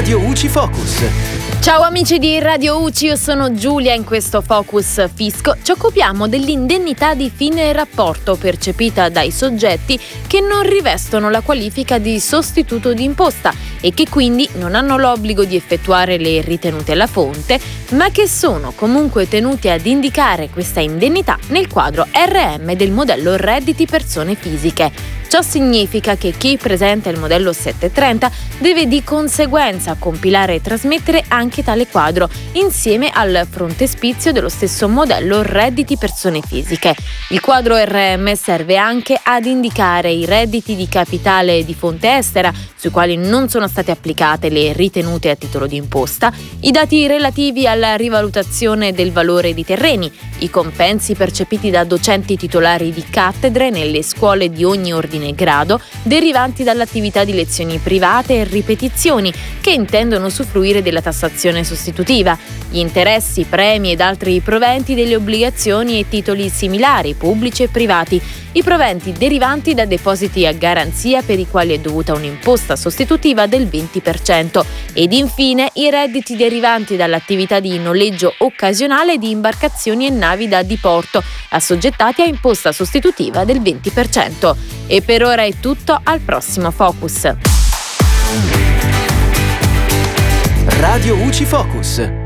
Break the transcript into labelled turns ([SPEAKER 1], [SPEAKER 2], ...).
[SPEAKER 1] Radio UCI Focus.
[SPEAKER 2] Ciao amici di Radio UCI, io sono Giulia in questo Focus Fisco. Ci occupiamo dell'indennità di fine rapporto percepita dai soggetti che non rivestono la qualifica di sostituto di imposta e che quindi non hanno l'obbligo di effettuare le ritenute alla fonte, ma che sono comunque tenuti ad indicare questa indennità nel quadro RM del modello redditi persone fisiche. Ciò significa che chi presenta il modello 730 deve di conseguenza compilare e trasmettere anche tale quadro insieme al frontespizio dello stesso modello redditi persone fisiche. Il quadro RM serve anche ad indicare i redditi di capitale di fonte estera sui quali non sono state applicate le ritenute a titolo di imposta, i dati relativi alla rivalutazione del valore di terreni, i compensi percepiti da docenti titolari di cattedre nelle scuole di ogni ordine e grado, derivanti dall'attività di lezioni private e ripetizioni, che intendono usufruire della tassazione sostitutiva, gli interessi, premi ed altri proventi delle obbligazioni e titoli similari, pubblici e privati, i proventi derivanti da depositi a garanzia per i quali è dovuta un'imposta sostitutiva del 20% ed infine i redditi derivanti dall'attività di noleggio occasionale di imbarcazioni e navi da diporto, assoggettati a imposta sostitutiva del 20%. E per ora è tutto, al prossimo Focus.
[SPEAKER 1] Radio UCI Focus.